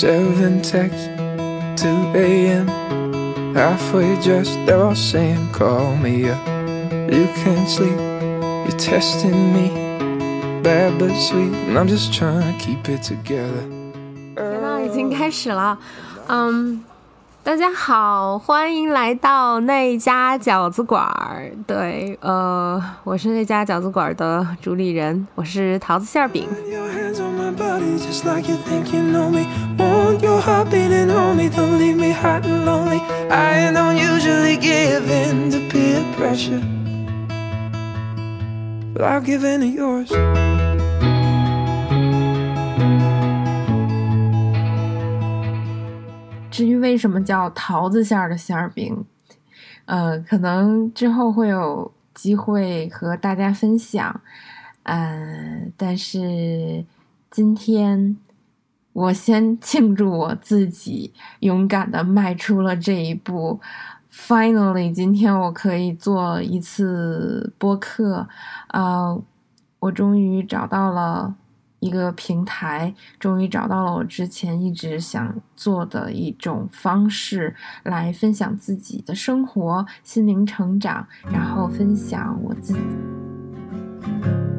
Seven texts, 2 a.m. Halfway just they're all saying, Call me up. You can't sleep, you're testing me. Bad but sweet, and I'm just trying to keep it together. 节目已经开始了，嗯，大家好，欢迎来到那家饺子馆儿。对，呃，我是那家饺子馆儿的主理人，我是桃子馅儿饼。Just like you think you know me. Won't your heart beating on me, don't leave me hot and lonely. I don't usually give in to peer pressure, but I'll give in to yours. 至于为什么叫桃子馅儿的馅儿饼，呃，可能之后会有机会和大家分享，呃，但是今天我先庆祝我自己勇敢的迈出了这一步。Finally，今天我可以做一次播客，啊、我终于找到了一个平台，终于找到了我之前一直想做的一种方式，来分享自己的生活、心灵成长，然后分享我自己。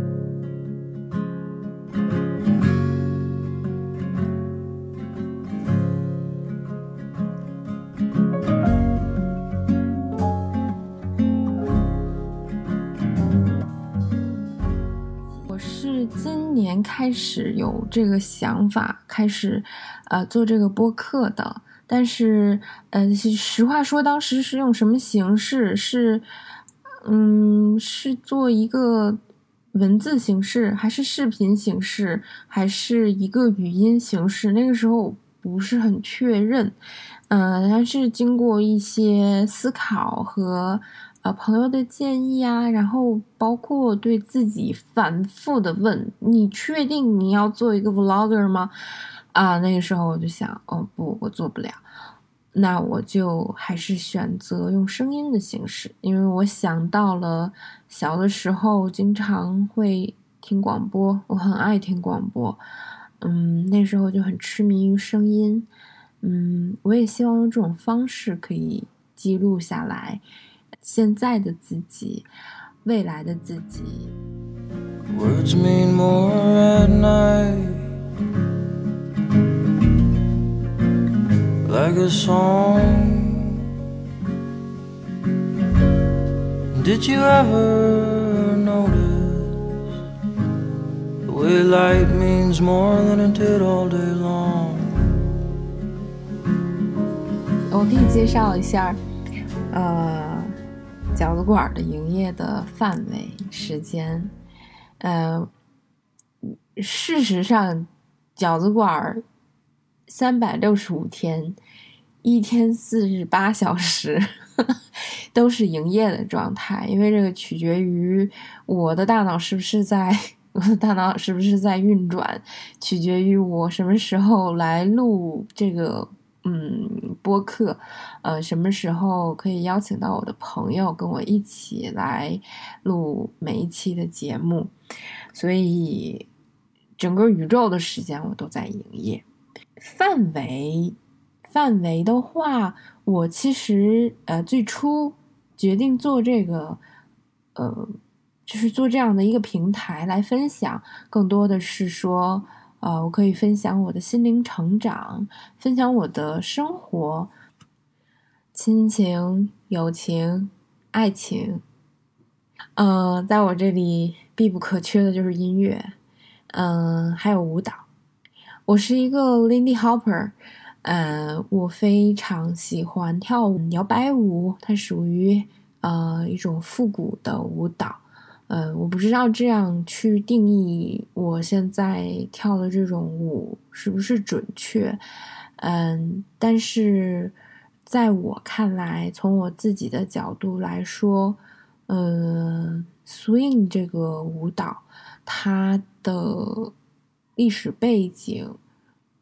年开始有这个想法，开始呃做这个播客的。但是，呃，实话说，当时是用什么形式？是，嗯，是做一个文字形式，还是视频形式，还是一个语音形式？那个时候不是很确认。嗯、呃，但是经过一些思考和朋友的建议啊，然后包括对自己反复的问：“你确定你要做一个 vlogger 吗？”啊，那个时候我就想，哦不，我做不了，那我就还是选择用声音的形式，因为我想到了小的时候经常会听广播，我很爱听广播，嗯，那时候就很痴迷于声音，嗯，我也希望用这种方式可以记录下来现在的自己，未来的自己。Words mean more at night. Like a song. Did you ever notice the way light means more than it did all day long? 我可以介绍一下，呃，饺子馆的营业的范围、时间。呃，事实上，饺子馆三百六十五天，一天四十八小时 都是营业的状态，因为这个取决于我的大脑是不是在。我的大脑是不是在运转，取决于我什么时候来录这个嗯播客，呃，什么时候可以邀请到我的朋友跟我一起来录每一期的节目，所以整个宇宙的时间我都在营业。范围范围的话，我其实呃最初决定做这个呃。就是做这样的一个平台来分享，更多的是说，呃，我可以分享我的心灵成长，分享我的生活、亲情、友情、爱情。呃，在我这里必不可缺的就是音乐，嗯、还有舞蹈。我是一个 Lindy Hopper，呃，我非常喜欢跳舞摇摆舞，它属于呃一种复古的舞蹈。呃，我不知道这样去定义我现在跳的这种舞是不是准确，嗯，但是在我看来，从我自己的角度来说，呃，swing 这个舞蹈，它的历史背景，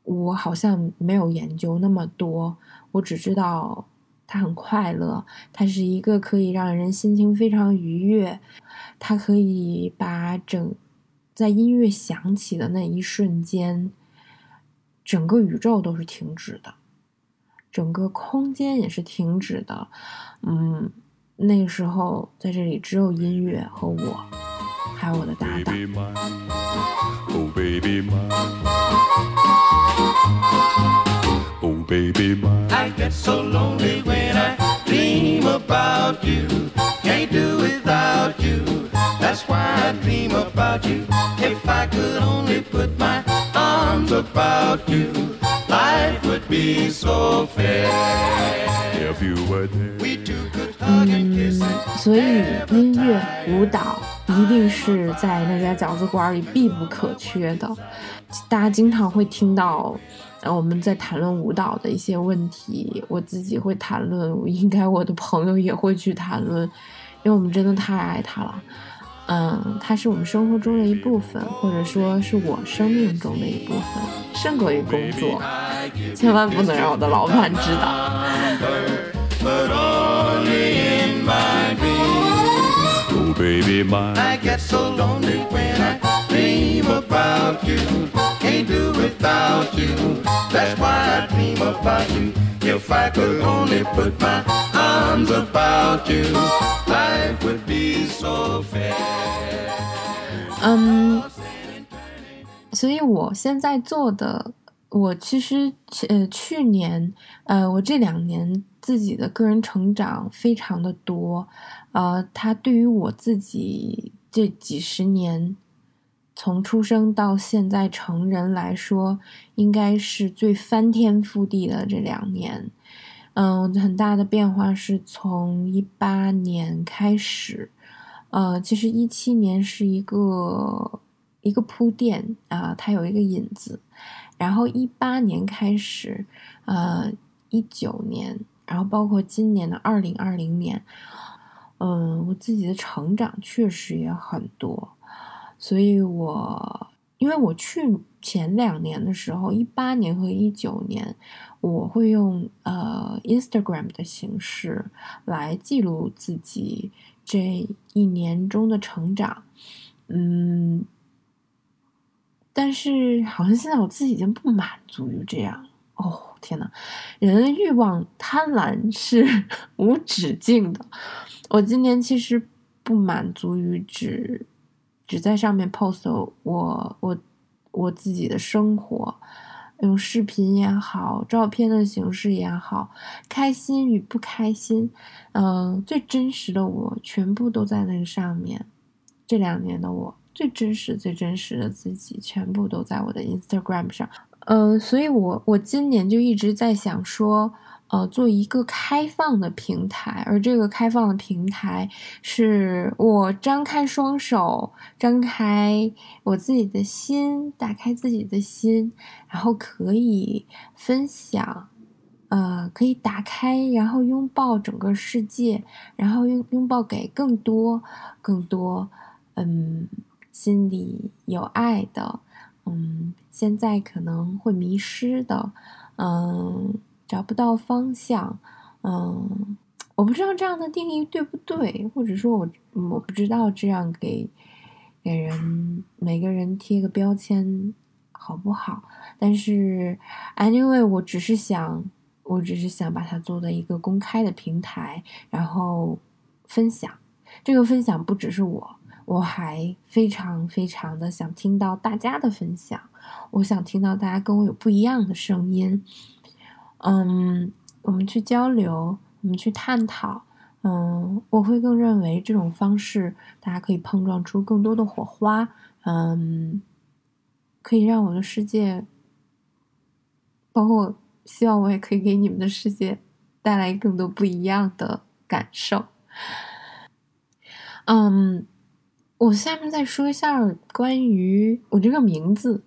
我好像没有研究那么多，我只知道它很快乐，它是一个可以让人心情非常愉悦，它可以把整在音乐响起的那一瞬间，整个宇宙都是停止的，整个空间也是停止的。嗯，那个时候在这里只有音乐和我，还有我的搭档。Oh, baby mine. I get so lonely when I dream about you. Can't do without you. That's why I dream about you. If I could only put my arms about you, life would be so fair. If you were there. We two could hug and kiss and 所以音乐、舞蹈一定是在那家饺子馆里必不可缺的。大家经常会听到，呃，我们在谈论舞蹈的一些问题，我自己会谈论，应该我的朋友也会去谈论，因为我们真的太爱他了。嗯，他是我们生活中的一部分，或者说是我生命中的一部分，胜过于工作。千万不能让我的老板知道。Dream about you. Can't do without you. That's why I dream about you. If I could only put my arms about you, life would be so fair. 嗯，所以我现在做的，我其实呃去年呃我这两年自己的个人成长非常的多，呃，它对于我自己这几十年从出生到现在成人来说，应该是最翻天覆地的这两年。嗯，很大的变化是从一八年开始，呃，其实一七年是一个一个铺垫啊、它有一个引子，然后一八年开始，呃，一九年，然后包括今年的二零二零年，嗯，我自己的成长确实也很多，所以我因为我去前两年的时候，一八年和一九年，我会用呃 Instagram 的形式来记录自己这一年中的成长，嗯，但是好像现在我自己已经不满足于这样。哦，天呐，人的欲望贪婪是 无止境的。我今年其实不满足于只只在上面 post 我我我自己的生活，用视频也好，照片的形式也好，开心与不开心，嗯、最真实的我全部都在那个上面。这两年的我最真实、最真实的自己，全部都在我的 Instagram 上。呃，所以我我今年就一直在想说，呃，做一个开放的平台，而这个开放的平台是我张开双手，张开我自己的心，打开自己的心，然后可以分享，呃，可以打开，然后拥抱整个世界，然后拥拥抱给更多、更多，嗯，心里有爱的，嗯，现在可能会迷失的，嗯，找不到方向，嗯，我不知道这样的定义对不对，或者说我我不知道这样给给人每个人贴个标签好不好？但是 anyway，我只是想，我只是想把它做的一个公开的平台，然后分享。这个分享不只是我，我还非常非常的想听到大家的分享，我想听到大家跟我有不一样的声音。嗯，我们去交流，我们去探讨。嗯，我会更认为这种方式，大家可以碰撞出更多的火花。嗯，可以让我的世界，包括希望我也可以给你们的世界带来更多不一样的感受。嗯，我下面再说一下关于我这个名字。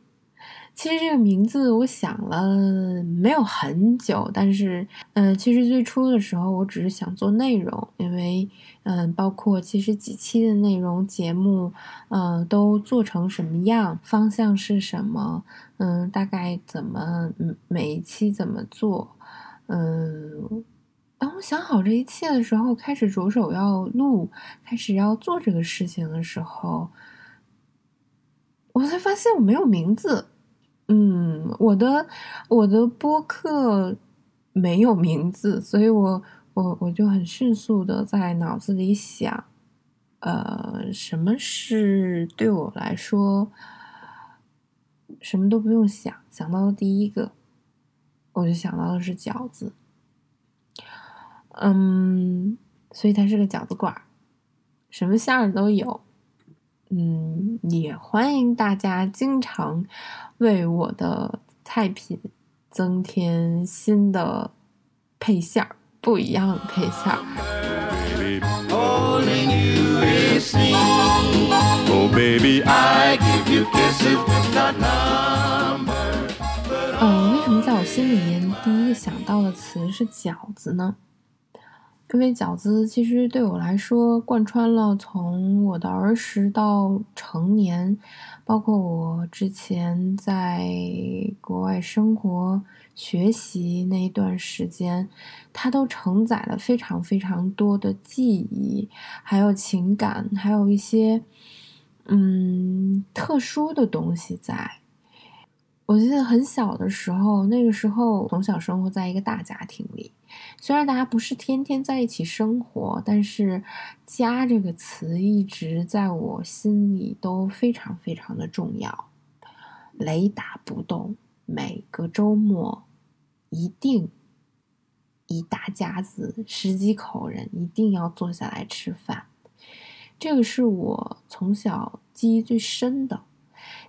其实这个名字我想了没有很久，但是，嗯、其实最初的时候我只是想做内容，因为，嗯、包括其实几期的内容节目，嗯、都做成什么样，方向是什么，嗯、大概怎么，嗯，每一期怎么做，嗯。当我想好这一切的时候，开始着手要录，开始要做这个事情的时候，我才发现我没有名字。嗯，我的我的播客没有名字，所以我我我就很迅速的在脑子里想，呃，什么是对我来说什么都不用想，想到的第一个，我就想到的是饺子。嗯，所以它是个饺子馆，什么馅儿都有。嗯，也欢迎大家经常为我的菜品增添新的配馅儿，不一样的配馅儿。嗯，为什么在我心里面第一个想到的词是饺子呢？因为饺子其实对我来说贯穿了从我的儿时到成年，包括我之前在国外生活、学习那一段时间，它都承载了非常非常多的记忆，还有情感，还有一些嗯特殊的东西在。我记得很小的时候，那个时候从小生活在一个大家庭里，虽然大家不是天天在一起生活，但是“家”这个词一直在我心里都非常非常的重要，雷打不动。每个周末一定一大家子十几口人一定要坐下来吃饭，这个是我从小记忆最深的。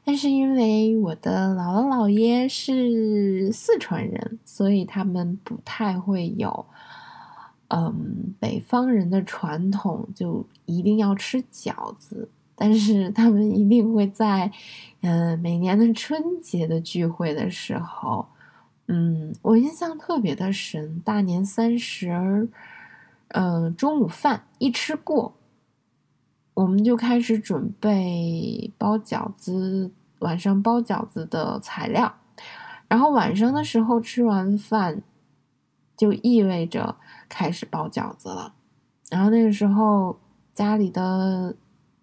但是因为我的姥姥姥爷是四川人，所以他们不太会有，嗯，北方人的传统，就一定要吃饺子。但是他们一定会在，嗯、每年的春节的聚会的时候，嗯，我印象特别的深，大年三十儿，嗯、中午饭一吃过，我们就开始准备包饺子，晚上包饺子的材料。然后晚上的时候吃完饭，就意味着开始包饺子了。然后那个时候家里的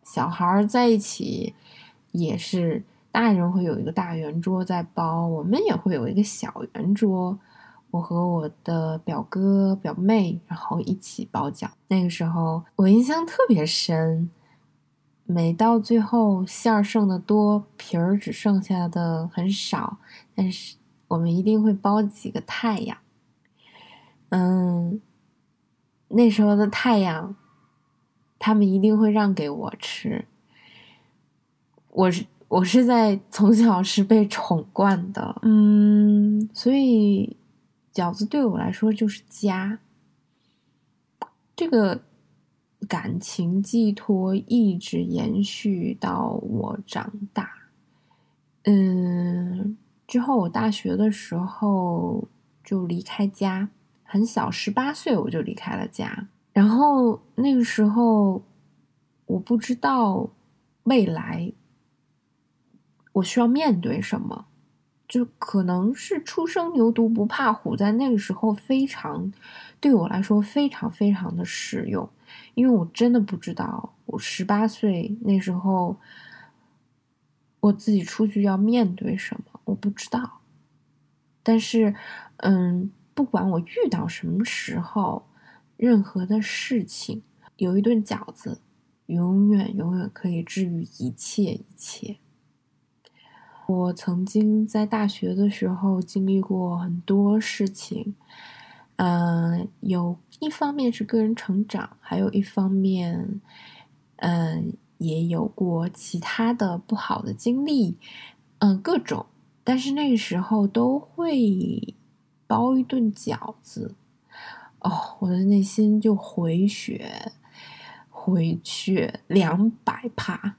小孩在一起，也是大人会有一个大圆桌在包，我们也会有一个小圆桌。我和我的表哥表妹，然后一起包饺。那个时候我印象特别深，每到最后馅儿剩的多，皮儿只剩下的很少，但是我们一定会包几个太阳。嗯，那时候的太阳，他们一定会让给我吃。我是我是在从小是被宠惯的，嗯，所以饺子对我来说就是家。这个感情寄托一直延续到我长大。嗯，之后我大学的时候就离开家，很小，十八岁我就离开了家。然后那个时候，我不知道未来我需要面对什么，就可能是初生牛犊不怕虎，在那个时候非常对我来说非常非常的实用，因为我真的不知道我十八岁那时候我自己出去要面对什么，我不知道。但是，嗯，不管我遇到什么时候，任何的事情，有一顿饺子，永远永远可以治愈一切一切。我曾经在大学的时候经历过很多事情，嗯、有一方面是个人成长，还有一方面，嗯、也有过其他的不好的经历，嗯、各种，但是那个时候都会包一顿饺子，哦，我的内心就回血，回血两百帕，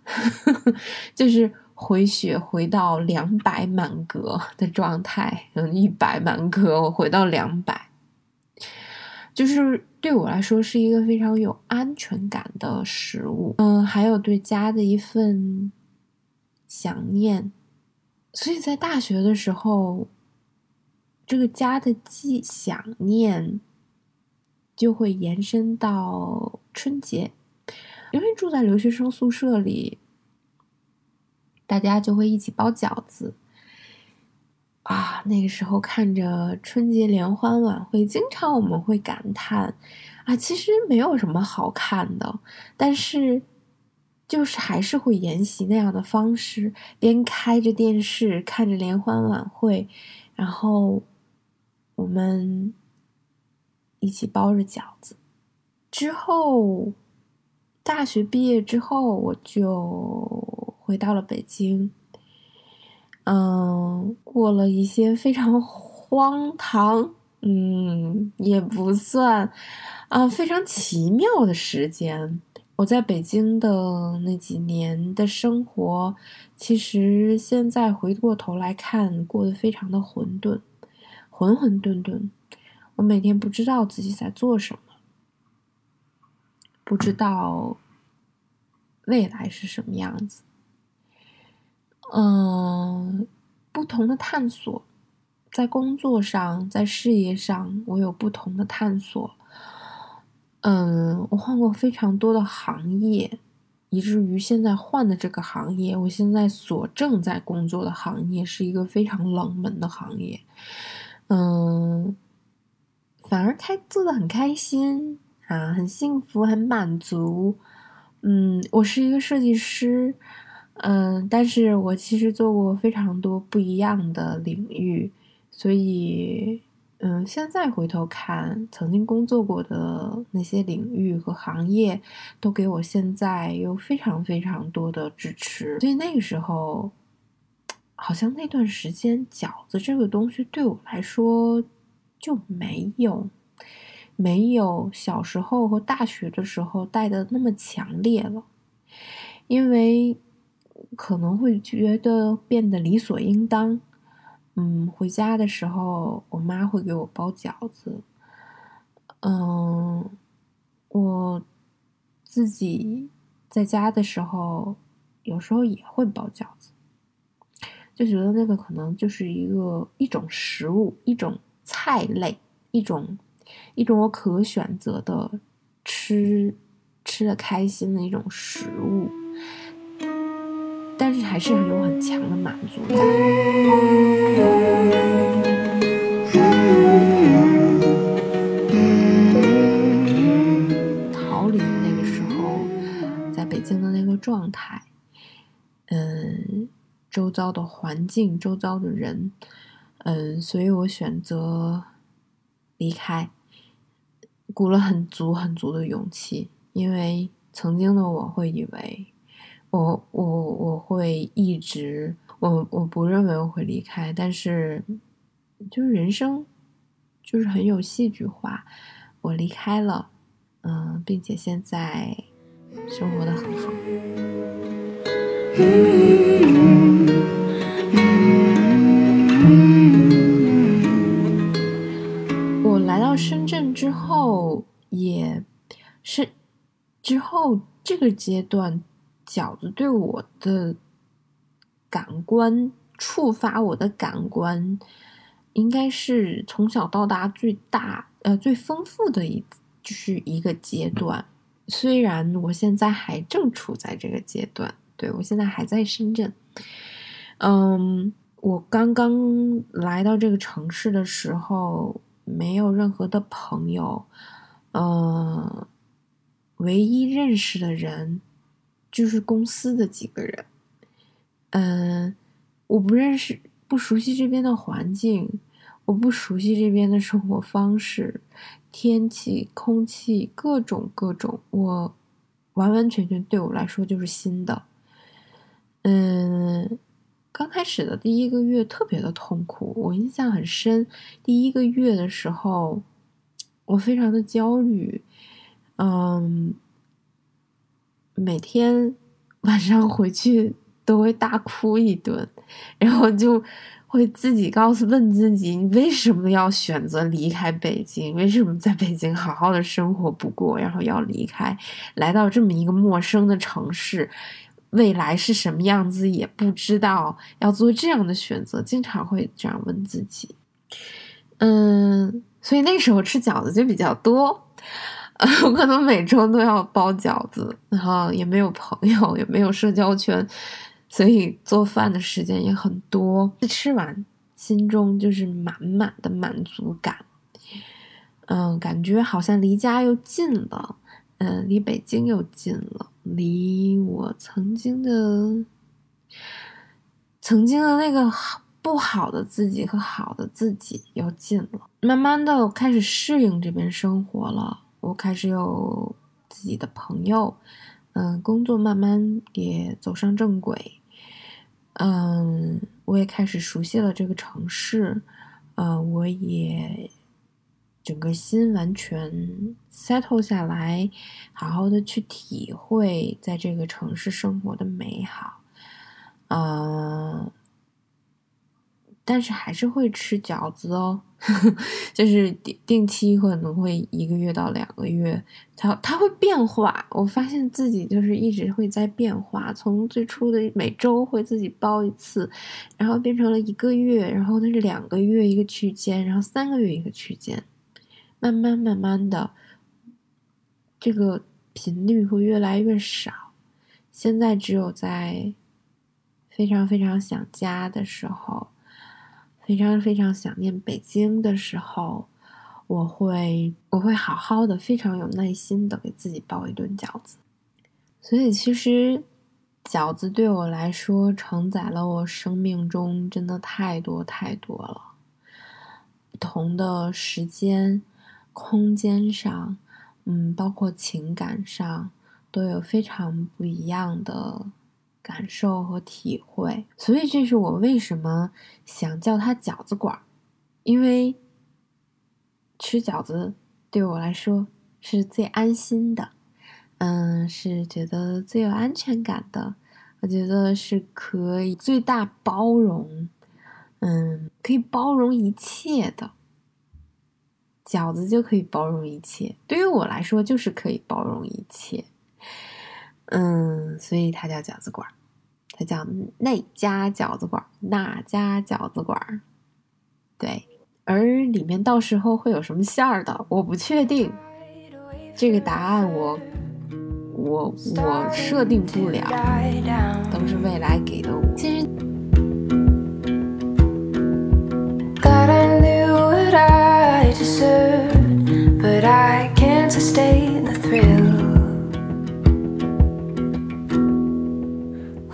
就是回血回到两百满格的状态，嗯，一百满格，我回到两百，就是对我来说是一个非常有安全感的食物，嗯，还有对家的一份想念，所以在大学的时候，这个家的记想念就会延伸到春节，因为住在留学生宿舍里，大家就会一起包饺子。啊，那个时候看着春节联欢晚会，经常我们会感叹啊，其实没有什么好看的，但是就是还是会沿袭那样的方式，边开着电视看着联欢晚会，然后我们一起包着饺子。之后大学毕业之后，我就回到了北京。嗯，过了一些非常荒唐，嗯，也不算啊，非常奇妙的时间。我在北京的那几年的生活，其实现在回过头来看，过得非常的混沌，混混沌沌。我每天不知道自己在做什么，不知道未来是什么样子。嗯，不同的探索，在工作上，在事业上，我有不同的探索。嗯，我换过非常多的行业，以至于现在换的这个行业，我现在所正在工作的行业是一个非常冷门的行业。嗯，反而开做的很开心啊，很幸福，很满足。嗯，我是一个设计师。嗯，但是我其实做过非常多不一样的领域，所以，嗯，现在回头看，曾经工作过的那些领域和行业，都给我现在有非常非常多的支持。所以那个时候，好像那段时间饺子这个东西对我来说就没有，没有小时候和大学的时候带的那么强烈了，因为。可能会觉得变得理所应当，嗯，回家的时候，我妈会给我包饺子，嗯，我自己在家的时候，有时候也会包饺子，就觉得那个可能就是一个一种食物，一种菜类，一种一种我可选择的吃吃的开心的一种食物。但是还是有很强的满足感。逃离那个时候，在北京的那个状态，嗯，周遭的环境，周遭的人，嗯，所以我选择离开，鼓了很足很足的勇气，因为曾经的我会以为。我我我会一直，我我不认为我会离开，但是就是人生就是很有戏剧化，我离开了，嗯，并且现在生活的很好。我来到深圳之后，也是之后这个阶段。饺子对我的感官触发，我的感官应该是从小到大最大呃最丰富的一就是一个阶段。虽然我现在还正处在这个阶段，对我现在还在深圳。嗯，我刚刚来到这个城市的时候，没有任何的朋友，嗯，唯一认识的人。就是公司的几个人，嗯，我不认识，不熟悉这边的环境，我不熟悉这边的生活方式、天气、空气，各种各种，我完完全全对我来说就是新的。嗯，刚开始的第一个月特别的痛苦，我印象很深。第一个月的时候，我非常的焦虑，嗯。每天 晚上回去都会大哭一顿，然后就会自己告诉问自己：你为什么要选择离开北京？为什么在北京好好的生活不过，然后要离开，来到这么一个陌生的城市，未来是什么样子也不知道，要做这样的选择，经常会这样问自己。嗯，所以那时候吃饺子就比较多。我可能每周都要包饺子，然后也没有朋友，也没有社交圈，所以做饭的时间也很多。吃完心中就是满满的满足感。嗯，感觉好像离家又近了，嗯，离北京又近了，离我曾经的、曾经的那个不好的自己和好的自己又近了。慢慢的，我开始适应这边生活了，我开始有自己的朋友，嗯，工作慢慢也走上正轨，嗯，我也开始熟悉了这个城市，嗯，我也。整个心完全 settle 下来，好好的去体会在这个城市生活的美好，嗯，但是还是会吃饺子哦，就是定定期可能会一个月到两个月，它它会变化。我发现自己就是一直会在变化，从最初的每周会自己包一次，然后变成了一个月，然后那是两个月一个区间，然后三个月一个区间。慢慢慢慢的，这个频率会越来越少。现在只有在非常非常想家的时候，非常非常想念北京的时候，我会我会好好的、非常有耐心的给自己包一顿饺子。所以，其实饺子对我来说承载了我生命中真的太多太多了，不同的时间。空间上，嗯，包括情感上，都有非常不一样的感受和体会。所以，这是我为什么想叫它饺子馆，因为吃饺子对我来说是最安心的，嗯，是觉得最有安全感的。我觉得是可以最大包容，嗯，可以包容一切的。饺子就可以包容一切，对于我来说就是可以包容一切。嗯，所以它叫饺子馆，它叫那家饺子馆，那家饺子馆。对，而里面到时候会有什么馅儿的，我不确定。这个答案我我我设定不了，都是未来给的我。其实。but I can't sustain the thrill.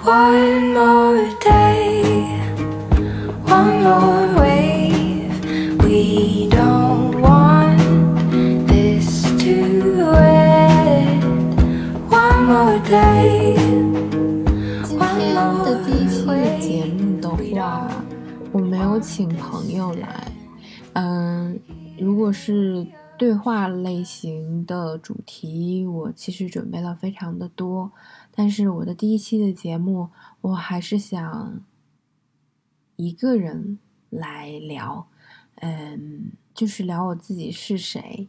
One more day, one more wave. We don't want this to end. One more day. 今天的第一期节目的话，我没有请朋友来。嗯，如果是对话类型的主题，我其实准备了非常的多，但是我的第一期的节目，我还是想一个人来聊，嗯，就是聊我自己是谁，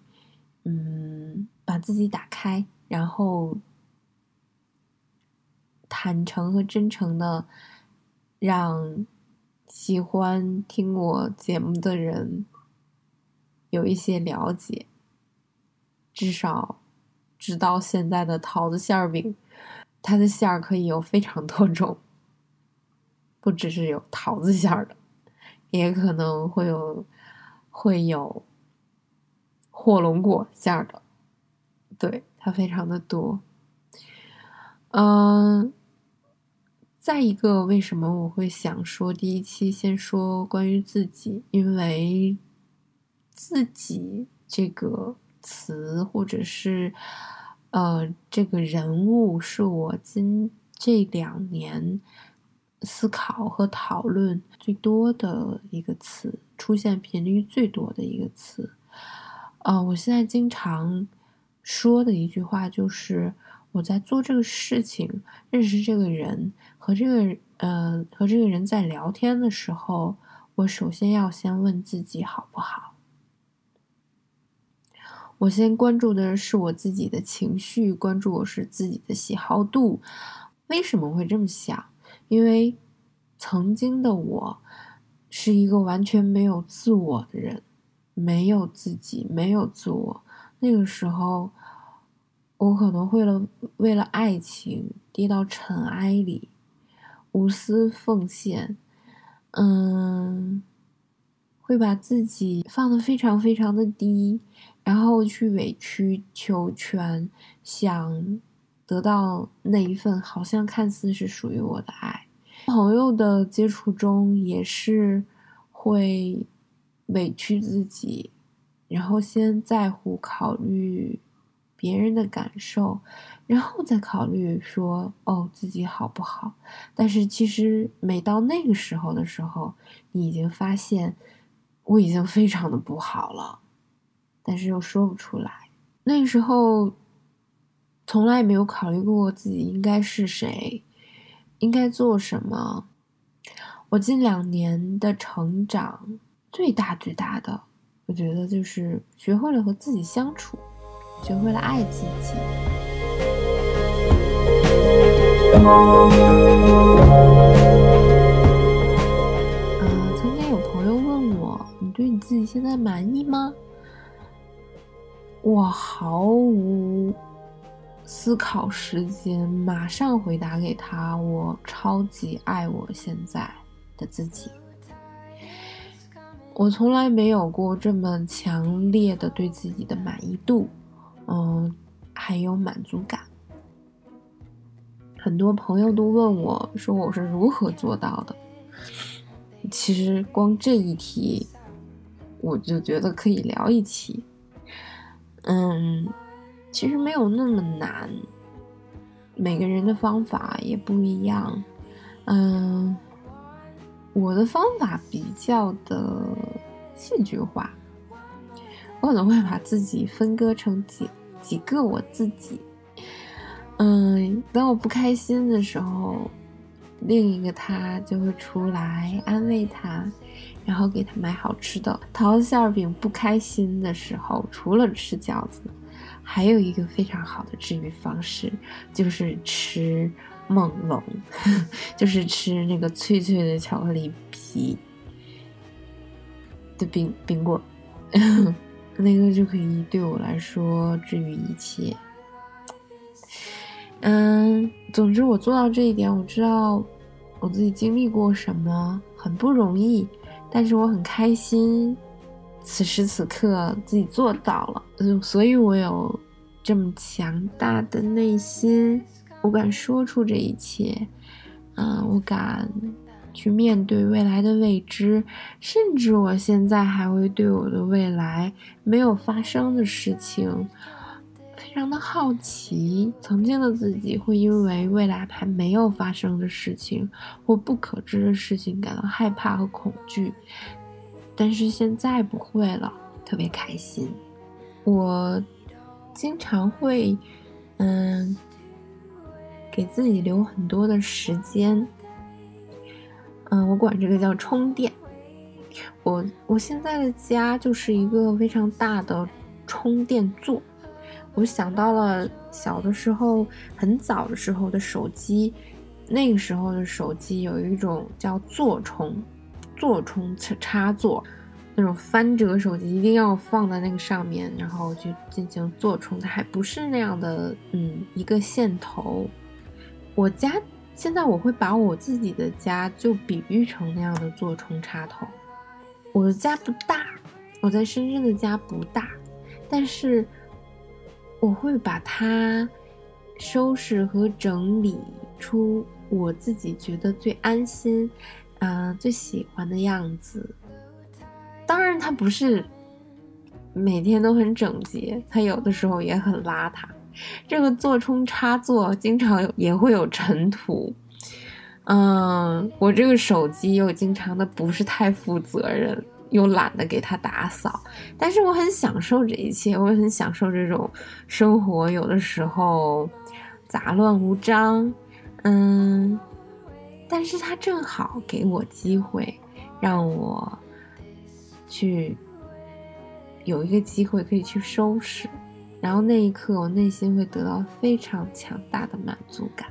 嗯，把自己打开，然后坦诚和真诚的让喜欢听我节目的人。有一些了解，至少知道现在的桃子馅儿饼，它的馅儿可以有非常多种，不只是有桃子馅儿的，也可能会有会有火龙果馅儿的，对，它非常的多。嗯，再一个，为什么我会想说第一期先说关于自己？因为。自己这个词，或者是呃这个人物，是我今这两年思考和讨论最多的一个词，出现频率最多的一个词。呃，我现在经常说的一句话就是，我在做这个事情，认识这个人，和这个呃和这个人在聊天的时候，我首先要先问自己好不好。我先关注的是我自己的情绪，关注我是自己的喜好度。为什么会这么想？因为曾经的我是一个完全没有自我的人，没有自己，没有自我。那个时候，我可能为了为了爱情跌到尘埃里，无私奉献。嗯，会把自己放得非常非常的低，然后去委曲求全，想得到那一份好像看似是属于我的爱。朋友的接触中也是会委屈自己，然后先在乎考虑别人的感受，然后再考虑说哦自己好不好。但是其实每到那个时候的时候，你已经发现。我已经非常的不好了，但是又说不出来。那时候，从来也没有考虑过自己应该是谁，应该做什么。我近两年的成长最大最大的，我觉得就是学会了和自己相处，学会了爱自己。对你自己现在满意吗？我毫无思考时间，马上回答给他：我超级爱我现在的自己。我从来没有过这么强烈的对自己的满意度，嗯，还有满足感。很多朋友都问我说我是如何做到的。其实光这一题。我就觉得可以聊一期，嗯，其实没有那么难，每个人的方法也不一样，嗯，我的方法比较的戏剧化，我可能会把自己分割成几几个我自己，嗯，当我不开心的时候，另一个他就会出来安慰他。然后给他买好吃的。桃子馅饼不开心的时候，除了吃饺子，还有一个非常好的治愈方式，就是吃梦龙，就是吃那个脆脆的巧克力皮的冰冰棍儿，那个就可以对我来说治愈一切。嗯，总之我做到这一点，我知道我自己经历过什么，很不容易。但是我很开心，此时此刻自己做到了，所以我有这么强大的内心，我敢说出这一切，嗯，我敢去面对未来的未知，甚至我现在还会对我的未来没有发生的事情。非常的好奇，曾经的自己会因为未来还没有发生的事情或不可知的事情感到害怕和恐惧，但是现在不会了，特别开心。我经常会，嗯，给自己留很多的时间，嗯，我管这个叫充电。我我现在的家就是一个非常大的充电座。我想到了小的时候，很早的时候的手机，那个时候的手机有一种叫座充，座充插插座，那种翻折手机一定要放在那个上面，然后去进行座充，它还不是那样的，嗯，一个线头。我家现在我会把我自己的家就比喻成那样的座充插头。我的家不大，我在深圳的家不大，但是。我会把它收拾和整理出我自己觉得最安心、啊最喜欢的样子。当然，它不是每天都很整洁，它有的时候也很邋遢。这个座充插座经常也会有尘土。嗯，我这个手机又经常的不是太负责任。又懒得给他打扫，但是我很享受这一切，我很享受这种生活。有的时候杂乱无章，嗯，但是他正好给我机会，让我去有一个机会可以去收拾，然后那一刻我内心会得到非常强大的满足感。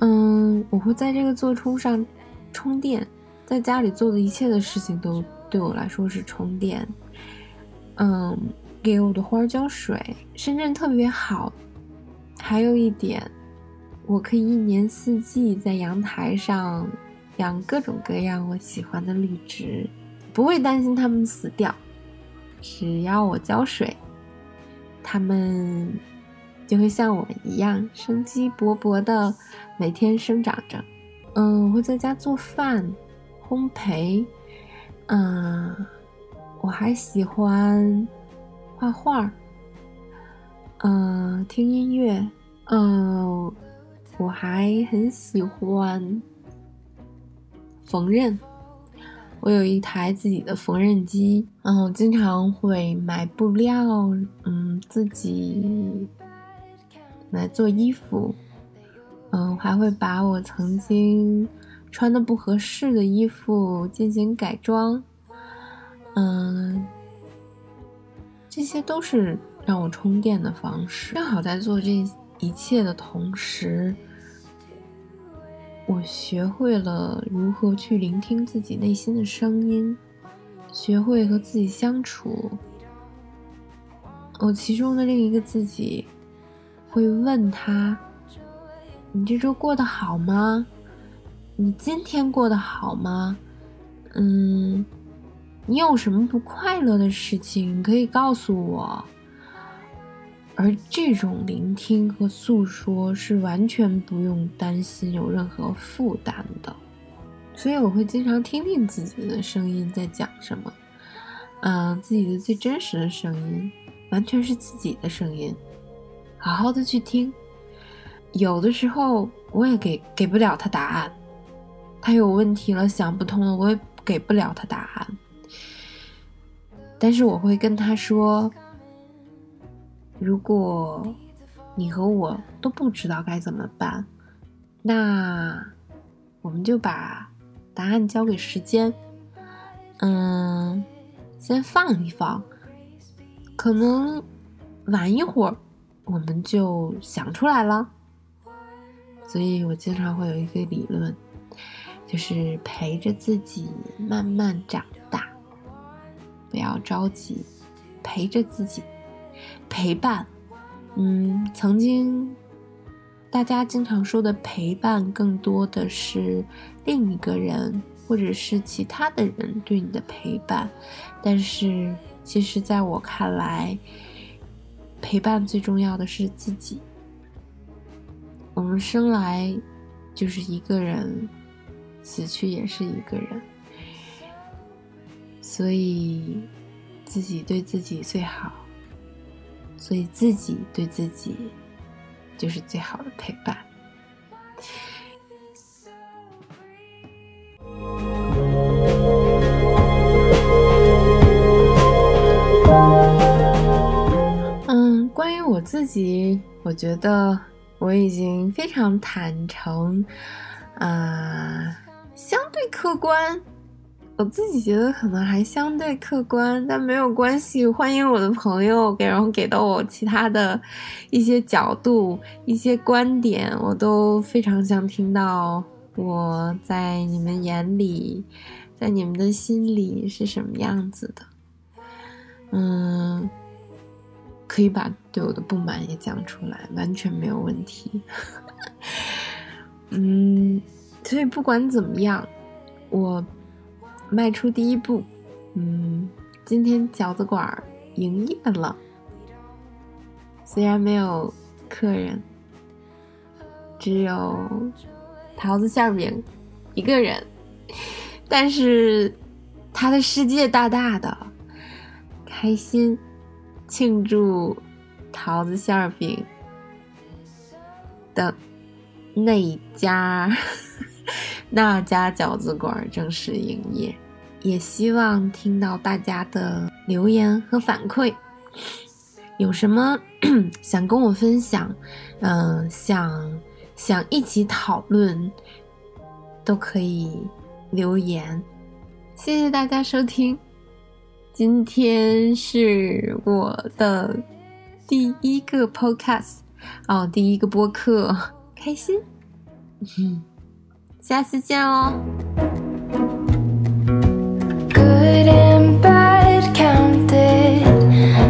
嗯，我会在这个座充上充电，在家里做的一切的事情都。对我来说是充电，嗯，给我的花浇水。深圳特别好，还有一点，我可以一年四季在阳台上养各种各样我喜欢的绿植，不会担心它们死掉，只要我浇水，它们就会像我一样生机勃勃的每天生长着。嗯，我会在家做饭、烘焙，嗯，我还喜欢画画，嗯，听音乐，嗯，我还很喜欢缝纫。我有一台自己的缝纫机，嗯，我经常会买布料，嗯，自己来做衣服，嗯，还会把我曾经穿的不合适的衣服进行改装，嗯，这些都是让我充电的方式。正好在做这一切的同时。我学会了如何去聆听自己内心的声音，学会和自己相处。我其中的另一个自己会问他：“你这周过得好吗？你今天过得好吗？嗯，你有什么不快乐的事情可以告诉我。”而这种聆听和诉说是完全不用担心有任何负担的，所以我会经常听听自己的声音在讲什么，嗯，自己的最真实的声音，完全是自己的声音，好好的去听。有的时候我也给给不了他答案，他有问题了想不通了，我也给不了他答案，但是我会跟他说。如果你和我都不知道该怎么办，那我们就把答案交给时间。嗯，先放一放，可能晚一会儿我们就想出来了。所以我经常会有一个理论，就是陪着自己慢慢长大，不要着急，陪着自己。陪伴，嗯，曾经大家经常说的陪伴，更多的是另一个人或者是其他的人对你的陪伴。但是，其实在我看来，陪伴最重要的是自己。我们生来就是一个人，死去也是一个人，所以自己对自己最好。所以自己对自己就是最好的陪伴。嗯，关于我自己，我觉得我已经非常坦诚，啊，相对客观。我自己觉得可能还相对客观，但没有关系。欢迎我的朋友给，然后给到我其他的一些角度、一些观点，我都非常想听到我在你们眼里，在你们的心里是什么样子的。嗯，可以把对我的不满也讲出来，完全没有问题。嗯，所以不管怎么样，我。迈出第一步，嗯，今天饺子馆营业了。虽然没有客人，只有桃子馅饼一个人，但是他的世界大大的，开心庆祝桃子馅饼的那一家 那家饺子馆正式营业。也希望听到大家的留言和反馈，有什么 想跟我分享，嗯，想想一起讨论，都可以留言。谢谢大家收听，今天是我的第一个 podcast 哦，第一个播客，开心，下次见哦。good and bad counted.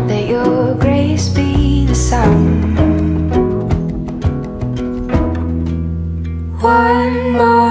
Let your grace be the sum. One more day.